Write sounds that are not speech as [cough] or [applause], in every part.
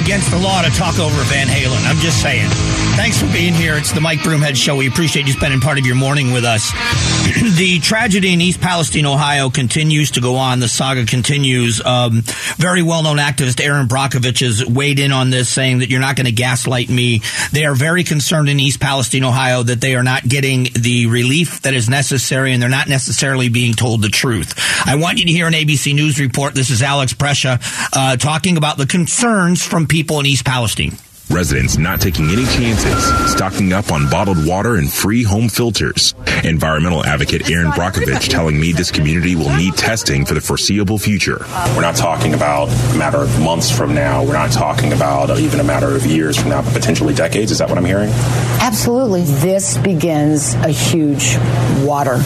Against the law to talk over Van Halen. I'm just saying. Thanks for being here. It's the Mike Broomhead Show. We appreciate you spending part of your morning with us. [clears throat] the tragedy in East Palestine, Ohio continues to go on. The saga continues. Um, very well known activist Erin Brockovich has weighed in on this, saying that you're not going to gaslight me. They are very concerned in East Palestine, Ohio, that they are not getting the relief that is necessary and they're not necessarily being told the truth. I want you to hear an ABC News report. This is Alex Presha uh, talking about the concerns from people in East Palestine. Residents not taking any chances, stocking up on bottled water and free home filters. Environmental advocate Erin Brockovich telling me this community will need testing for the foreseeable future. We're not talking about a matter of months from now. We're not talking about even a matter of years from now, but potentially decades. Is that what I'm hearing? Absolutely. This begins a huge water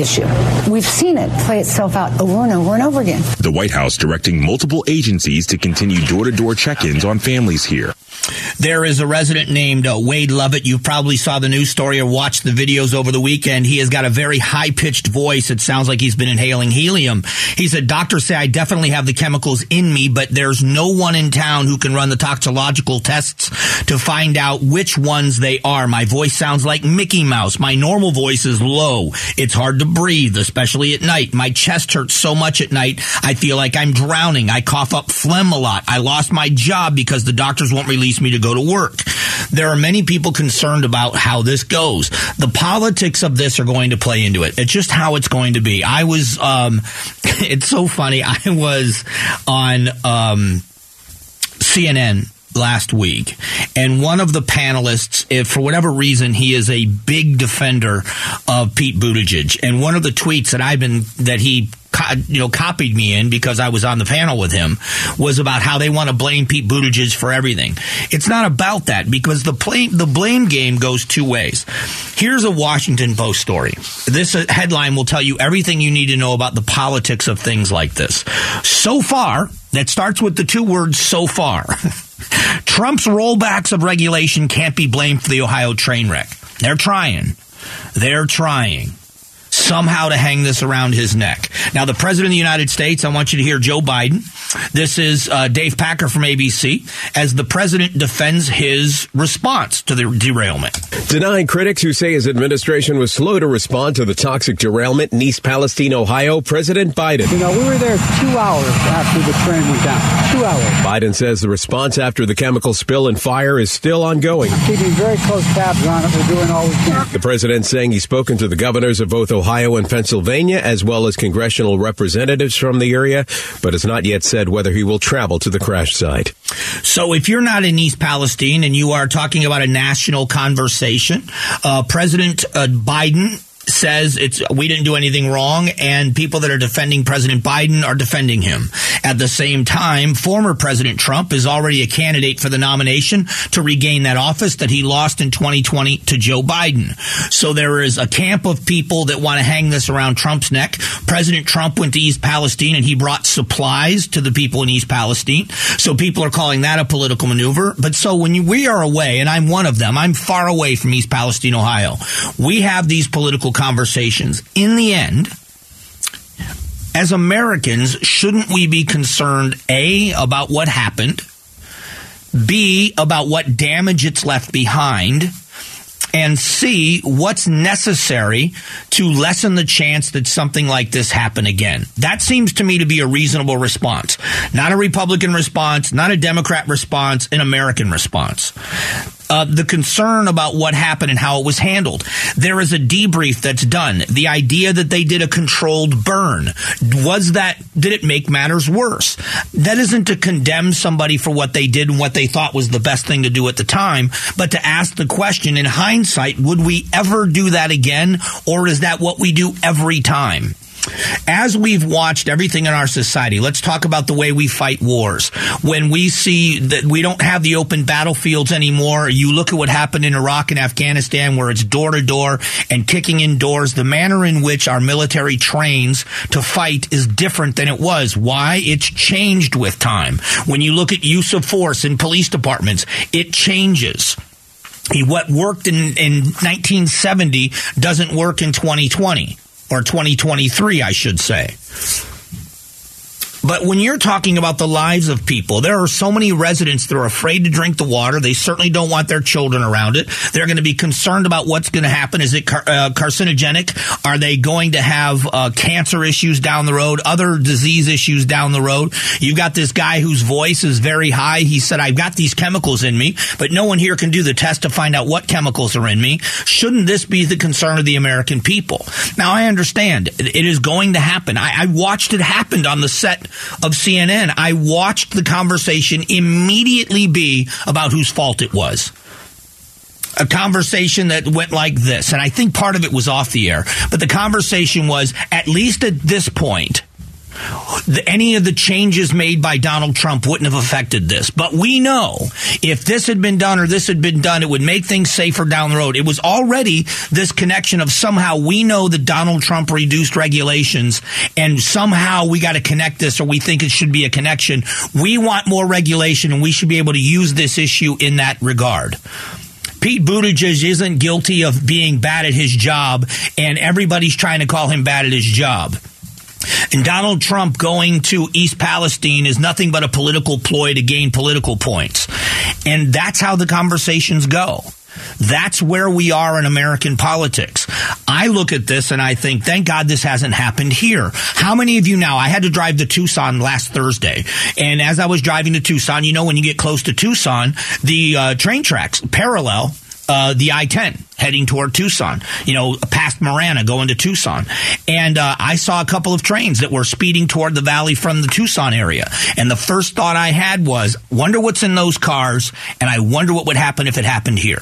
issue. We've seen it play itself out over and over and over again. The White House directing multiple agencies to continue door to door check ins on families here. There is a resident named uh, Wade Lovett. You probably saw the news story or watched the videos over the weekend. He has got a very high pitched voice. It sounds like he's been inhaling helium. He said, Doctors say I definitely have the chemicals in me, but there's no one in town who can run the toxicological tests to find out which ones they are. My voice sounds like Mickey Mouse. My normal voice is low. It's hard to breathe, especially at night. My chest hurts so much at night. I feel like I'm drowning. I cough up phlegm a lot. I lost my job because the doctors won't release me to go to work. There are many people concerned about how this goes. The politics of this are going to play into it. It's just how it's going to be. I was, um, [laughs] it's so funny. I was on, um, CNN last week, and one of the panelists, if for whatever reason he is a big defender of Pete Buttigieg, and one of the tweets that I've been that he you know, copied me in because I was on the panel with him was about how they want to blame Pete Buttigieg for everything. It's not about that because the blame, the blame game goes two ways. Here's a Washington Post story. This uh, headline will tell you everything you need to know about the politics of things like this. So far, that starts with the two words so far. [laughs] Trump's rollbacks of regulation can't be blamed for the Ohio train wreck. They're trying. They're trying somehow to hang this around his neck. Now, the President of the United States, I want you to hear Joe Biden. This is uh, Dave Packer from ABC as the President defends his response to the derailment. Denying critics who say his administration was slow to respond to the toxic derailment in East Palestine, Ohio, President Biden. You know, we were there two hours after the train went down. Two hours. Biden says the response after the chemical spill and fire is still ongoing. Keeping very close tabs on it. We're doing all we can. The president saying he's spoken to the governors of both Ohio Ohio and Pennsylvania, as well as congressional representatives from the area, but has not yet said whether he will travel to the crash site. So if you're not in East Palestine and you are talking about a national conversation, uh, President uh, Biden says it's we didn't do anything wrong and people that are defending President Biden are defending him. At the same time, former President Trump is already a candidate for the nomination to regain that office that he lost in 2020 to Joe Biden. So there is a camp of people that want to hang this around Trump's neck. President Trump went to East Palestine and he brought supplies to the people in East Palestine. So people are calling that a political maneuver. But so when you, we are away, and I'm one of them, I'm far away from East Palestine, Ohio. We have these political conversations. In the end, as Americans, shouldn't we be concerned, A, about what happened, B, about what damage it's left behind, and C, what's necessary to lessen the chance that something like this happen again. That seems to me to be a reasonable response. Not a Republican response, not a Democrat response, an American response uh, the concern about what happened and how it was handled. There is a debrief that's done. The idea that they did a controlled burn was that did it make matters worse? That isn't to condemn somebody for what they did and what they thought was the best thing to do at the time, but to ask the question in hindsight, would we ever do that again, or is that what we do every time? As we've watched everything in our society, let's talk about the way we fight wars. When we see that we don't have the open battlefields anymore, you look at what happened in Iraq and Afghanistan where it's door to door and kicking in doors. The manner in which our military trains to fight is different than it was. Why? It's changed with time. When you look at use of force in police departments, it changes what worked in, in 1970 doesn't work in 2020 or 2023, I should say. But when you're talking about the lives of people, there are so many residents that are afraid to drink the water. They certainly don't want their children around it. They're going to be concerned about what's going to happen. Is it car- uh, carcinogenic? Are they going to have uh, cancer issues down the road, other disease issues down the road? You've got this guy whose voice is very high. He said, I've got these chemicals in me, but no one here can do the test to find out what chemicals are in me. Shouldn't this be the concern of the American people? Now, I understand it is going to happen. I, I watched it happen on the set of CNN, I watched the conversation immediately be about whose fault it was. A conversation that went like this, and I think part of it was off the air, but the conversation was at least at this point, any of the changes made by Donald Trump wouldn't have affected this. But we know if this had been done or this had been done, it would make things safer down the road. It was already this connection of somehow we know that Donald Trump reduced regulations and somehow we got to connect this or we think it should be a connection. We want more regulation and we should be able to use this issue in that regard. Pete Buttigieg isn't guilty of being bad at his job, and everybody's trying to call him bad at his job. And Donald Trump going to East Palestine is nothing but a political ploy to gain political points. And that's how the conversations go. That's where we are in American politics. I look at this and I think, thank God this hasn't happened here. How many of you now? I had to drive to Tucson last Thursday. And as I was driving to Tucson, you know, when you get close to Tucson, the uh, train tracks parallel uh, the I 10 heading toward Tucson, you know, past Marana going to Tucson. And uh, I saw a couple of trains that were speeding toward the valley from the Tucson area. And the first thought I had was, wonder what's in those cars, and I wonder what would happen if it happened here.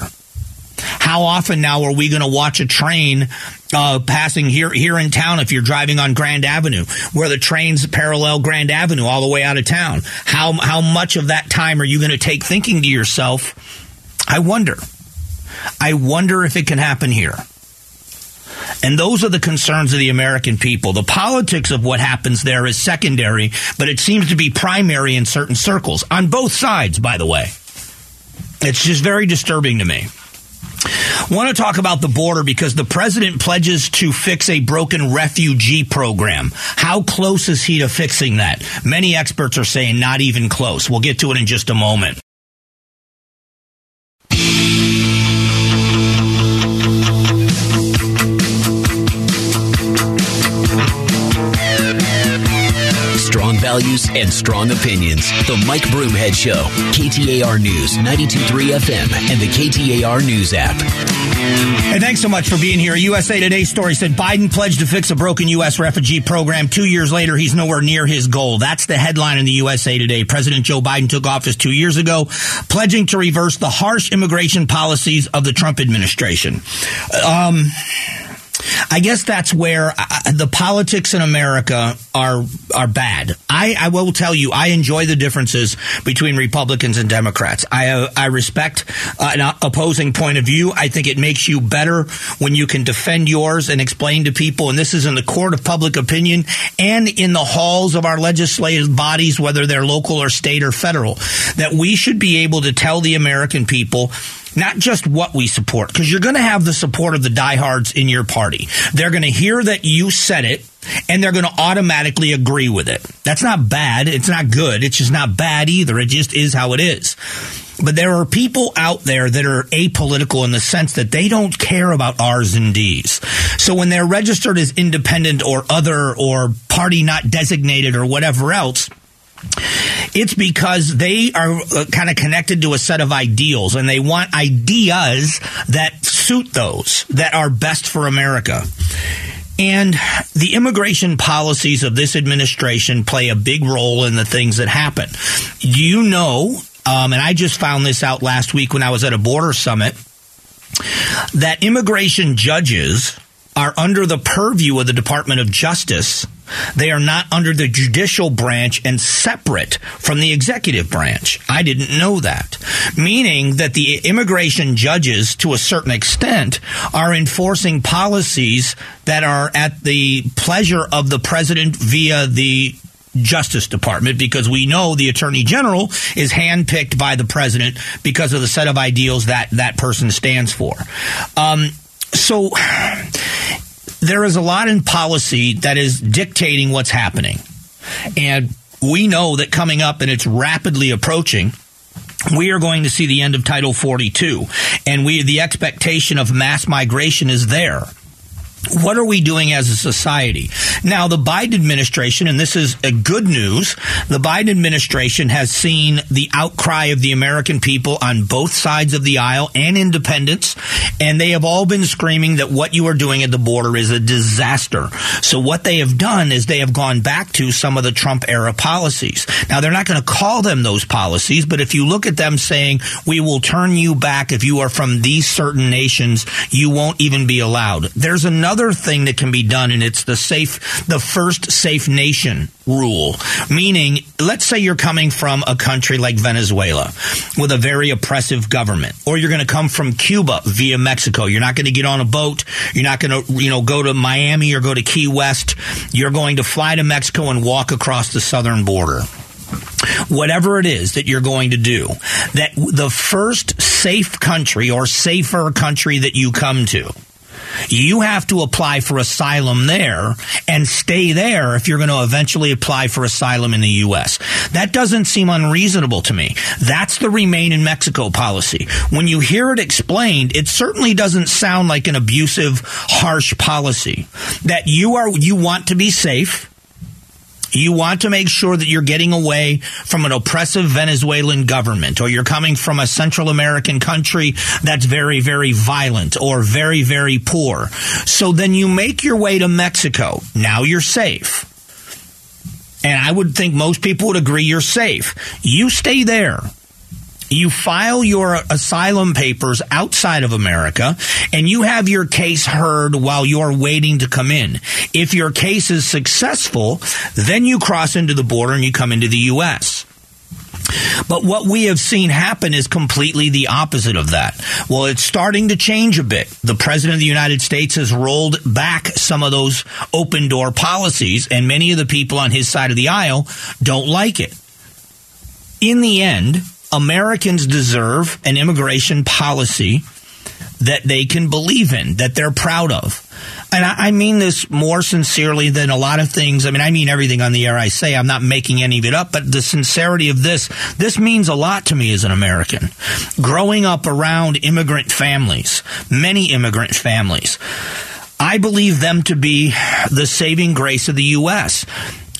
How often now are we going to watch a train uh, passing here here in town if you're driving on Grand Avenue, where the trains parallel Grand Avenue all the way out of town? How how much of that time are you going to take thinking to yourself? I wonder. I wonder if it can happen here. And those are the concerns of the American people. The politics of what happens there is secondary, but it seems to be primary in certain circles, on both sides, by the way. It's just very disturbing to me. Want to talk about the border because the president pledges to fix a broken refugee program. How close is he to fixing that? Many experts are saying not even close. We'll get to it in just a moment. Values, and strong opinions. The Mike Broomhead Show, KTAR News, 92.3 FM, and the KTAR News app. Hey, thanks so much for being here. USA Today story said Biden pledged to fix a broken U.S. refugee program. Two years later, he's nowhere near his goal. That's the headline in the USA Today. President Joe Biden took office two years ago, pledging to reverse the harsh immigration policies of the Trump administration. Um, I guess that's where uh, the politics in America are are bad. I, I will tell you, I enjoy the differences between Republicans and Democrats. I uh, I respect uh, an opposing point of view. I think it makes you better when you can defend yours and explain to people. And this is in the court of public opinion and in the halls of our legislative bodies, whether they're local or state or federal, that we should be able to tell the American people not just what we support, because you're going to have the support of the diehards in your party. They're going to hear that you said it and they're going to automatically agree with it. That's not bad. It's not good. It's just not bad either. It just is how it is. But there are people out there that are apolitical in the sense that they don't care about R's and D's. So when they're registered as independent or other or party not designated or whatever else, it's because they are uh, kind of connected to a set of ideals and they want ideas that suit those that are best for America. And the immigration policies of this administration play a big role in the things that happen. You know, um, and I just found this out last week when I was at a border summit, that immigration judges are under the purview of the Department of Justice. They are not under the judicial branch and separate from the executive branch. I didn't know that. Meaning that the immigration judges, to a certain extent, are enforcing policies that are at the pleasure of the president via the Justice Department because we know the Attorney General is handpicked by the President because of the set of ideals that that person stands for. Um, so there is a lot in policy that is dictating what's happening. And we know that coming up and it's rapidly approaching we are going to see the end of Title 42 and we the expectation of mass migration is there what are we doing as a society? Now, the Biden administration, and this is good news, the Biden administration has seen the outcry of the American people on both sides of the aisle and independents, and they have all been screaming that what you are doing at the border is a disaster. So what they have done is they have gone back to some of the Trump era policies. Now, they're not going to call them those policies, but if you look at them saying, we will turn you back if you are from these certain nations, you won't even be allowed. There's another another thing that can be done, and it's the safe, the first safe nation rule. Meaning, let's say you're coming from a country like Venezuela with a very oppressive government, or you're going to come from Cuba via Mexico. You're not going to get on a boat. You're not going to, you know, go to Miami or go to Key West. You're going to fly to Mexico and walk across the southern border whatever it is that you're going to do, that the first safe country or safer country that you come to you have to apply for asylum there and stay there if you're going to eventually apply for asylum in the U.S. That doesn't seem unreasonable to me. That's the remain in Mexico policy. When you hear it explained, it certainly doesn't sound like an abusive, harsh policy. That you are, you want to be safe you want to make sure that you're getting away from an oppressive Venezuelan government, or you're coming from a Central American country that's very, very violent or very, very poor. So then you make your way to Mexico. Now you're safe. And I would think most people would agree you're safe. You stay there you file your asylum papers outside of America and you have your case heard while you're waiting to come in. If your case is successful, then you cross into the border and you come into the U.S. But what we have seen happen is completely the opposite of that. Well, it's starting to change a bit. The President of the United States has rolled back some of those open door policies, and many of the people on his side of the aisle don't like it. In the end, Americans deserve an immigration policy that they can believe in, that they're proud of. And I, I, mean this more sincerely than a lot of things. I mean, I mean everything on the air I say. I'm not making any of it up, but the sincerity of this, this means a lot to me as an American. Growing up around immigrant families, many immigrant families, I believe them to be the saving grace of the U.S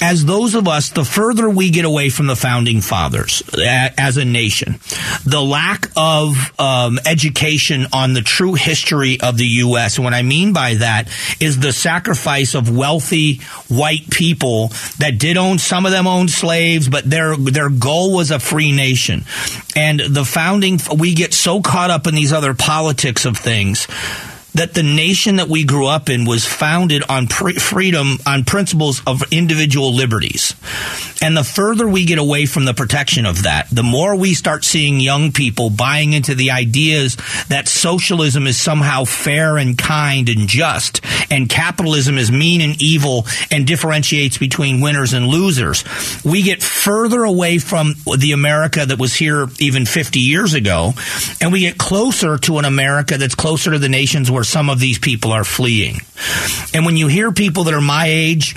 as those of us, the further we get away from the founding fathers as a nation, the lack of um, education on the true history of the U.S. And what I mean by that is the sacrifice of wealthy white people that did own, some of them owned slaves, but their, their goal was a free nation. And the founding, we get so caught up in these other politics of things that the nation that we grew up in was founded on pre- freedom, on principles of individual liberties. And the further we get away from the protection of that, the more we start seeing young people buying into the ideas that socialism is somehow fair and kind and just, and capitalism is mean and evil and differentiates between winners and losers. We get further away from the America that was here even 50 years ago, and we get closer to an America that's closer to the nations where some of these people are fleeing. And when you hear people that are my age,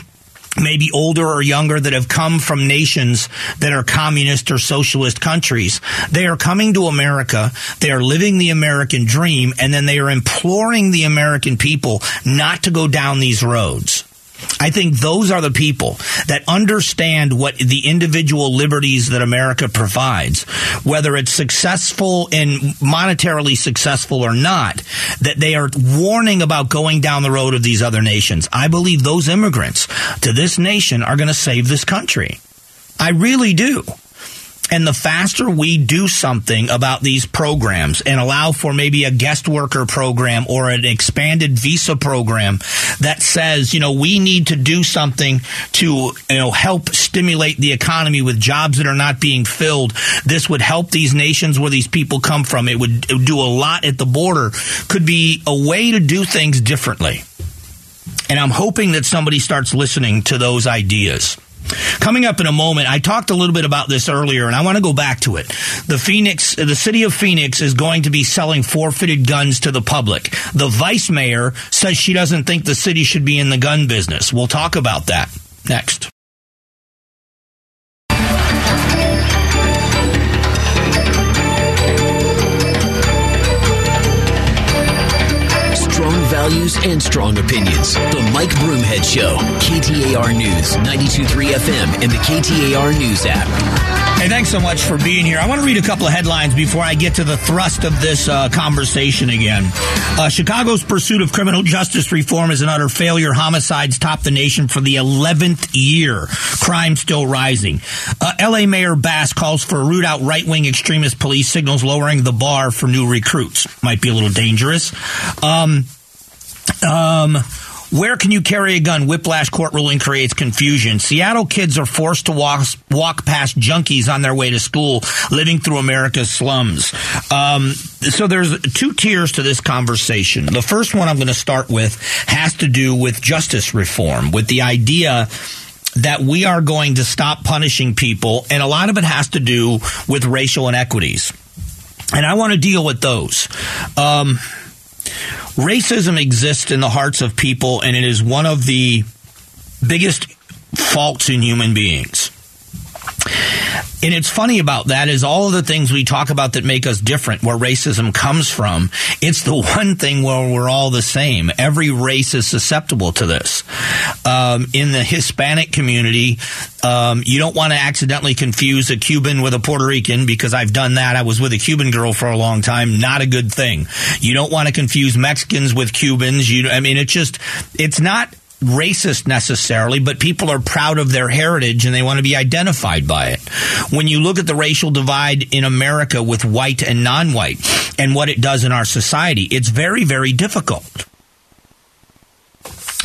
maybe older or younger that have come from nations that are communist or socialist countries. They are coming to America. They are living the American dream and then they are imploring the American people not to go down these roads. I think those are the people that understand what the individual liberties that America provides, whether it's successful and monetarily successful or not, that they are warning about going down the road of these other nations. I believe those immigrants to this nation are going to save this country. I really do. And the faster we do something about these programs and allow for maybe a guest worker program or an expanded visa program that says, you know, we need to do something to, you know, help stimulate the economy with jobs that are not being filled. This would help these nations where these people come from. It would, it would do a lot at the border. Could be a way to do things differently. And I'm hoping that somebody starts listening to those ideas. Coming up in a moment, I talked a little bit about this earlier, and I want to go back to it. The Phoenix, the city of Phoenix is going to be selling forfeited guns to the public. The vice mayor says she doesn't think the city should be in the gun business. We'll talk about that next. Values and strong opinions. The Mike Broomhead Show. KTAR News, 92.3 FM, and the KTAR News app. Hey, thanks so much for being here. I want to read a couple of headlines before I get to the thrust of this uh, conversation again. Uh, Chicago's pursuit of criminal justice reform is an utter failure. Homicides top the nation for the 11th year. Crime still rising. Uh, LA Mayor Bass calls for a root out right wing extremist police signals lowering the bar for new recruits. Might be a little dangerous. Um, um, where can you carry a gun? Whiplash court ruling creates confusion. Seattle kids are forced to walk, walk past junkies on their way to school, living through America's slums. Um, so there's two tiers to this conversation. The first one I'm going to start with has to do with justice reform, with the idea that we are going to stop punishing people, and a lot of it has to do with racial inequities. And I want to deal with those. Um, racism exists in the hearts of people, and it is one of the biggest faults in human beings. And it's funny about that is all of the things we talk about that make us different, where racism comes from. It's the one thing where we're all the same. Every race is susceptible to this. Um, in the Hispanic community, um, you don't want to accidentally confuse a Cuban with a Puerto Rican because I've done that. I was with a Cuban girl for a long time. Not a good thing. You don't want to confuse Mexicans with Cubans. You, I mean, it's just, it's not racist necessarily, but people are proud of their heritage and they want to be identified by it. When you look at the racial divide in America with white and non white and what it does in our society, it's very, very difficult.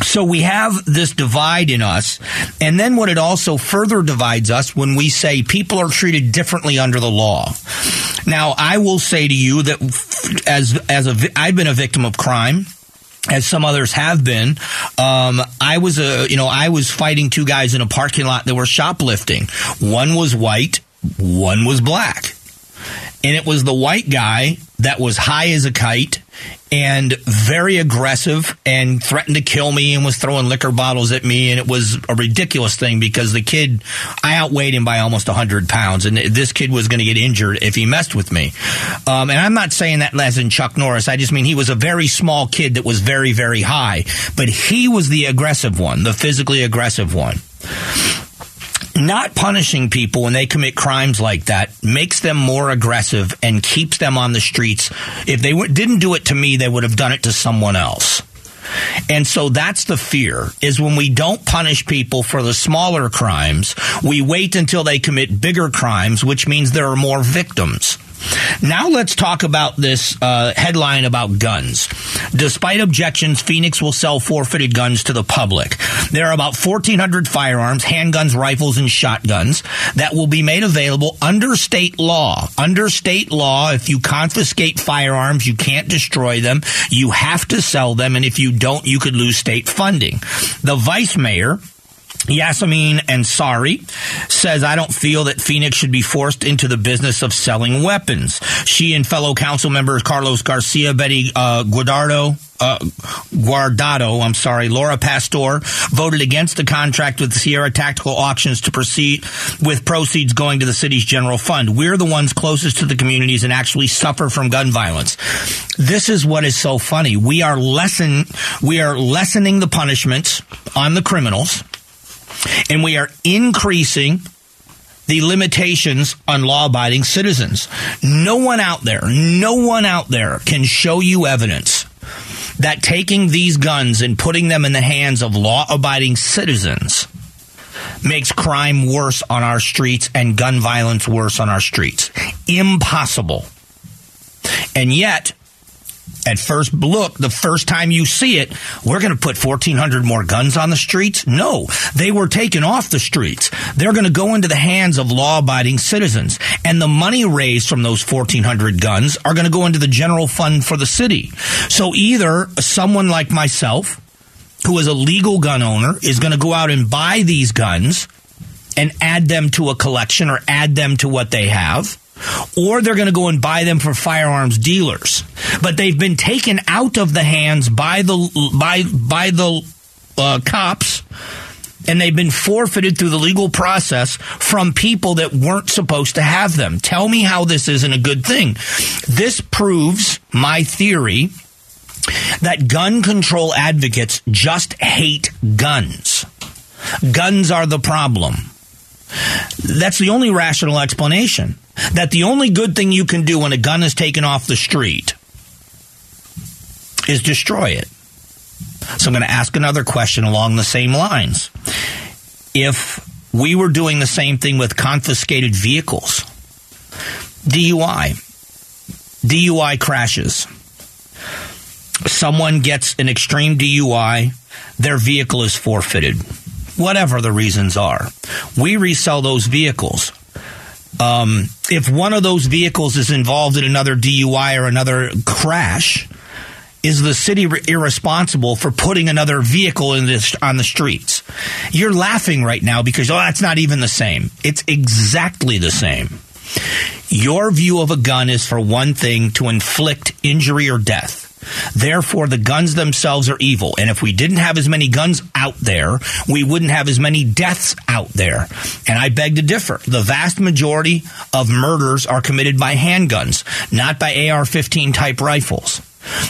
So we have this divide in us. And then what it also further divides us when we say people are treated differently under the law. Now, I will say to you that as, as a, I've been a victim of crime as some others have been. Um, I was a, you know, I was fighting two guys in a parking lot that were shoplifting. One was white, one was black. And it was the white guy that was high as a kite and very aggressive and threatened to kill me and was throwing liquor bottles at me. And it was a ridiculous thing because the kid, I outweighed him by almost 100 pounds. And this kid was going to get injured if he messed with me. Um, and I'm not saying that as in Chuck Norris. I just mean he was a very small kid that was very, very high. But he was the aggressive one, the physically aggressive one not punishing people when they commit crimes like that makes them more aggressive and keeps them on the streets. If they w- didn't do it to me, they would have done it to someone else. And so that's the fear is when we don't punish people for the smaller crimes, we wait until they commit bigger crimes, which means there are more victims. Now let's talk about this uh, headline about guns. Despite objections, Phoenix will sell forfeited guns to the public. There are about 1,400 firearms, handguns, rifles, and shotguns that will be made available under state law. Under state law, if you confiscate firearms, you can't destroy them. You have to sell them, and if you don't, you could lose state funding. The vice mayor, Yassamin Ansari says, I don't feel that Phoenix should be forced into the business of selling weapons. She and fellow council members Carlos Garcia, Betty uh, Guardado, uh, Guardado, I'm sorry, Laura Pastor voted against the contract with Sierra Tactical Auctions to proceed with proceeds going to the city's general fund. We're the ones closest to the communities and actually suffer from gun violence. This is what is so funny. We are lessen, we are lessening the punishments on the criminals and we are increasing the limitations on law abiding citizens. No one out there, no one out there can show you evidence that taking these guns and putting them in the hands of law abiding citizens makes crime worse on our streets and gun violence worse on our streets. Impossible. And yet, at first look, the first time you see it, we're going to put 1,400 more guns on the streets? No, they were taken off the streets. They're going to go into the hands of law abiding citizens. And the money raised from those 1,400 guns are going to go into the general fund for the city. So either someone like myself, who is a legal gun owner, is going to go out and buy these guns and add them to a collection or add them to what they have or they're going to go and buy them for firearms dealers. But they've been taken out of the hands by the by by the uh, cops and they've been forfeited through the legal process from people that weren't supposed to have them. Tell me how this isn't a good thing. This proves my theory that gun control advocates just hate guns. Guns are the problem. That's the only rational explanation that the only good thing you can do when a gun is taken off the street is destroy it. So I'm going to ask another question along the same lines. If we were doing the same thing with confiscated vehicles, DUI, DUI crashes, someone gets an extreme DUI, their vehicle is forfeited, whatever the reasons are. We resell those vehicles um, if one of those vehicles is involved in another DUI or another crash, is the city re- irresponsible for putting another vehicle in this on the streets? You're laughing right now because oh, that's not even the same. It's exactly the same. Your view of a gun is for one thing to inflict injury or death. Therefore, the guns themselves are evil. And if we didn't have as many guns out there, we wouldn't have as many deaths out there. And I beg to differ. The vast majority of murders are committed by handguns, not by AR 15 type rifles.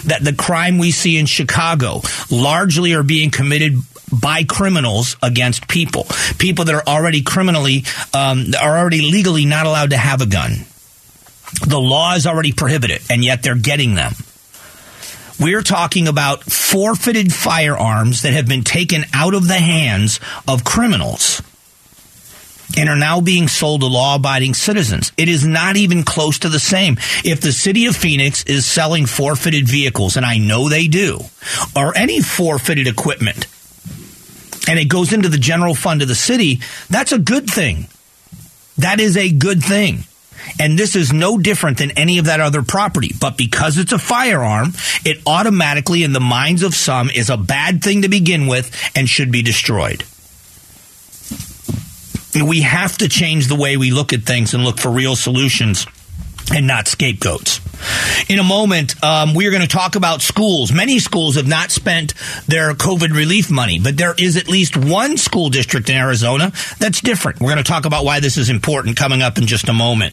That the crime we see in Chicago largely are being committed by criminals against people. People that are already criminally, um, are already legally not allowed to have a gun. The law is already prohibited, and yet they're getting them. We're talking about forfeited firearms that have been taken out of the hands of criminals and are now being sold to law abiding citizens. It is not even close to the same. If the city of Phoenix is selling forfeited vehicles, and I know they do, or any forfeited equipment, and it goes into the general fund of the city, that's a good thing. That is a good thing. And this is no different than any of that other property. But because it's a firearm, it automatically, in the minds of some, is a bad thing to begin with and should be destroyed. We have to change the way we look at things and look for real solutions and not scapegoats. In a moment, um, we are going to talk about schools. Many schools have not spent their COVID relief money, but there is at least one school district in Arizona that's different. We're going to talk about why this is important coming up in just a moment.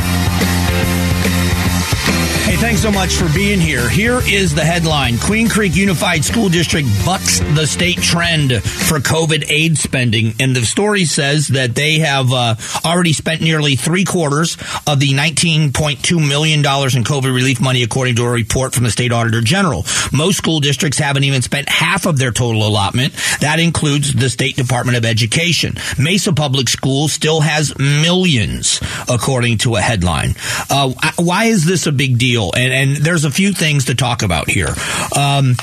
Thanks so much for being here. Here is the headline Queen Creek Unified School District bucks the state trend for COVID aid spending. And the story says that they have uh, already spent nearly three quarters of the $19.2 million in COVID relief money, according to a report from the state auditor general. Most school districts haven't even spent half of their total allotment. That includes the State Department of Education. Mesa Public Schools still has millions, according to a headline. Uh, why is this a big deal? And, and there's a few things to talk about here. Um,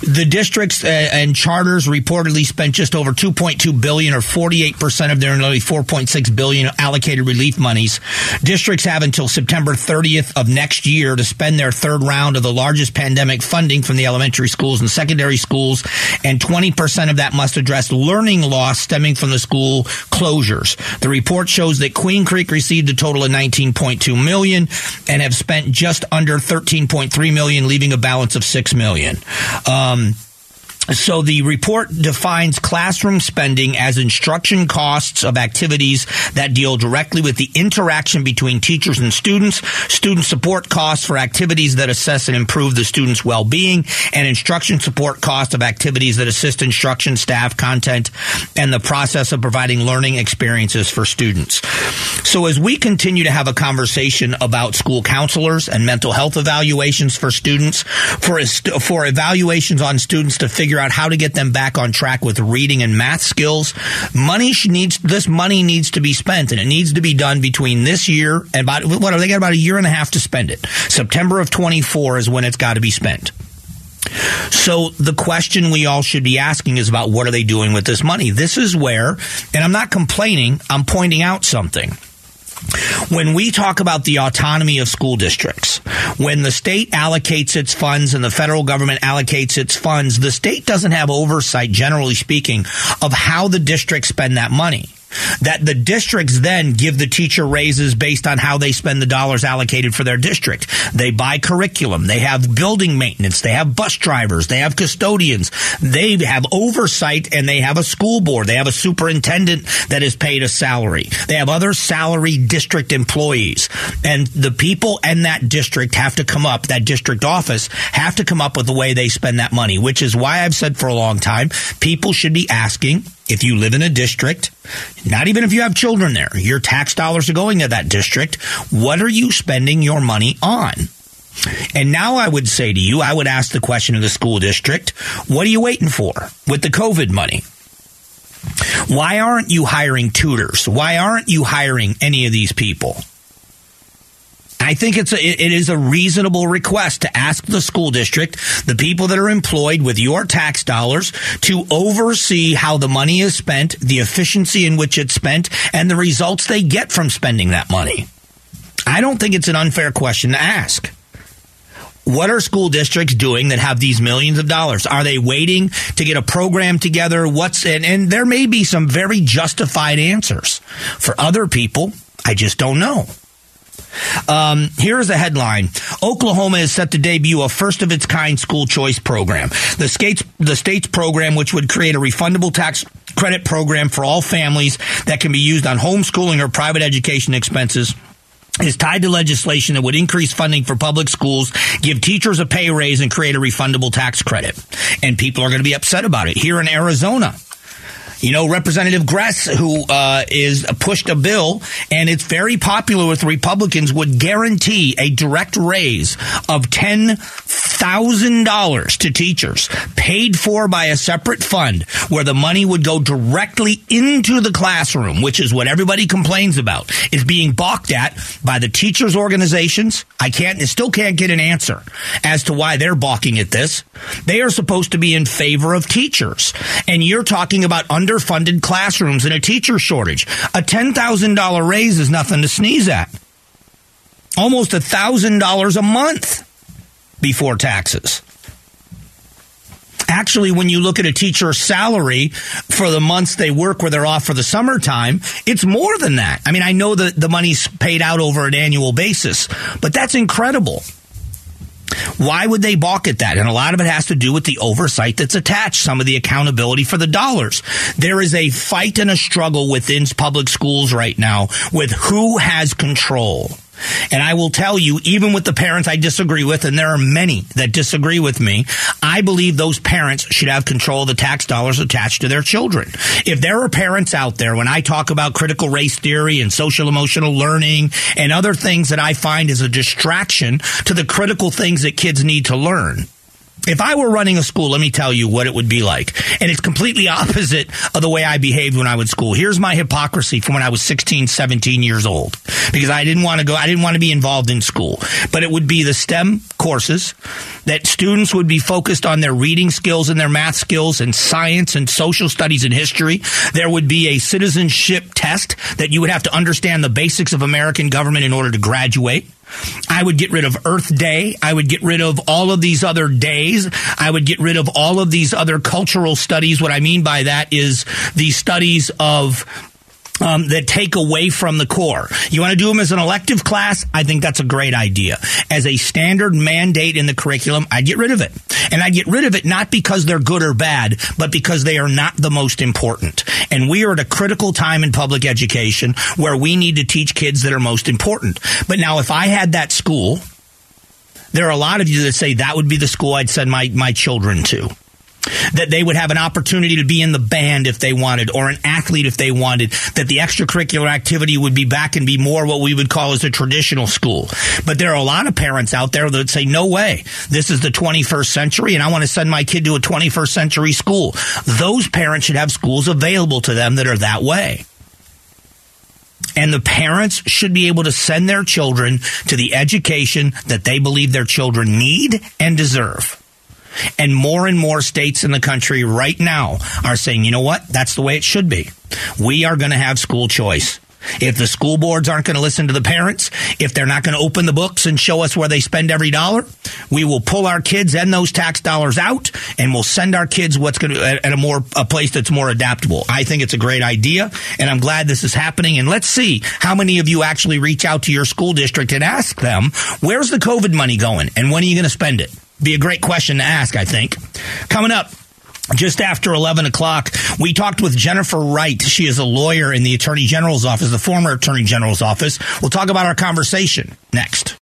the districts uh, and charters reportedly spent just over 2.2 billion or 48% of their nearly 4.6 billion allocated relief monies. Districts have until September 30th of next year to spend their third round of the largest pandemic funding from the elementary schools and secondary schools, and 20% of that must address learning loss stemming from the school closures. The report shows that Queen Creek received a total of 19.2 million and have spent just under 13.3 million, leaving a balance of 6 million. Um, So the report defines classroom spending as instruction costs of activities that deal directly with the interaction between teachers and students, student support costs for activities that assess and improve the student's well-being, and instruction support costs of activities that assist instruction staff, content, and the process of providing learning experiences for students. So as we continue to have a conversation about school counselors and mental health evaluations for students, for, for evaluations on students to figure figure out how to get them back on track with reading and math skills. Money needs this money needs to be spent, and it needs to be done between this year and about what they got about a year and a half to spend it. September of 24 is when it's got to be spent. So the question we all should be asking is about what are they doing with this money? This is where, and I'm not complaining, I'm pointing out something. When we talk about the autonomy of school districts, when the state allocates its funds and the federal government allocates its funds, the state doesn't have oversight, generally speaking, of how the districts spend that money that the districts then give the teacher raises based on how they spend the dollars allocated for their district. They buy curriculum. They have building maintenance. They have bus drivers. They have custodians. They have oversight and they have a school board. They have a superintendent that is paid a salary. They have other salary district employees. And the people in that district have to come up, that district office have to come up with the way they spend that money, which is why I've said for a long time, people should be asking if you live in a district, not even if you have children there, your tax dollars are going to that district. What are you spending your money on? And now I would say to you, I would ask the question of the school district, what are you waiting for with the COVID money? Why aren't you hiring tutors? Why aren't you hiring any of these people? I think it's a, it is a reasonable request to ask the school district, the people that are employed with your tax dollars, to oversee how the money is spent, the efficiency in which it's spent, and the results they get from spending that money. I don't think it's an unfair question to ask. What are school districts doing that have these millions of dollars? Are they waiting to get a program together? What's and, and there may be some very justified answers. For other people, I just don't know. Um, here's a headline: Oklahoma is set to debut a first of its kind school choice program. The the state's program, which would create a refundable tax credit program for all families that can be used on homeschooling or private education expenses is tied to legislation that would increase funding for public schools, give teachers a pay raise, and create a refundable tax credit. And people are going to be upset about it. Here in Arizona, you know, Representative Gress, who uh, is pushed a bill, and it's very popular with Republicans, would guarantee a direct raise of ten thousand dollars to teachers, paid for by a separate fund, where the money would go directly into the classroom, which is what everybody complains about, is being balked at by the teachers' organizations. I can't, still can't get an answer as to why they're balking at this. They are supposed to be in favor of teachers, and you're talking about under underfunded classrooms and a teacher shortage. A $10,000 raise is nothing to sneeze at. Almost $1,000 a month before taxes. Actually, when you look at a teacher's salary for the months they work where they're off for the summertime, it's more than that. I mean, I know that the money's paid out over an annual basis, but that's incredible. Why would they balk at that? And a lot of it has to do with the oversight that's attached, some of the accountability for the dollars. There is a fight and a struggle within public schools right now with who has control. And I will tell you, even with the parents I disagree with, and there are many that disagree with me, I believe those parents should have control of the tax dollars attached to their children. If there are parents out there, when I talk about critical race theory and social emotional learning and other things that I find is a distraction to the critical things that kids need to learn, if I were running a school, let me tell you what it would be like. And it's completely opposite of the way I behaved when I was school. Here's my hypocrisy from when I was 16, 17 years old. Because I didn't want to go, I didn't want to be involved in school. But it would be the STEM courses that students would be focused on their reading skills and their math skills and science and social studies and history. There would be a citizenship test that you would have to understand the basics of American government in order to graduate. I would get rid of Earth Day. I would get rid of all of these other days. I would get rid of all of these other cultural studies. What I mean by that is the studies of um, that take away from the core. You want to do them as an elective class? I think that's a great idea. As a standard mandate in the curriculum, I'd get rid of it. And I'd get rid of it not because they're good or bad, but because they are not the most important. And we are at a critical time in public education where we need to teach kids that are most important. But now, if I had that school, there are a lot of you that say that would be the school I'd send my, my children to that they would have an opportunity to be in the band if they wanted or an athlete if they wanted that the extracurricular activity would be back and be more what we would call as a traditional school. But there are a lot of parents out there that say no way. This is the 21st century and i want to send my kid to a 21st century school. Those parents should have schools available to them that are that way. And the parents should be able to send their children to the education that they believe their children need and deserve. And more and more states in the country right now are saying, you know what? That's the way it should be. We are going to have school choice. If the school boards aren't going to listen to the parents, if they're not going to open the books and show us where they spend every dollar, we will pull our kids and those tax dollars out and we'll send our kids what's going to at a more a place that's more adaptable. I think it's a great idea and I'm glad this is happening and let's see how many of you actually reach out to your school district and ask them, where's the COVID money going and when are you going to spend it? Be a great question to ask, I think. Coming up, just after 11 o'clock, we talked with Jennifer Wright. She is a lawyer in the Attorney General's office, the former Attorney General's office. We'll talk about our conversation next.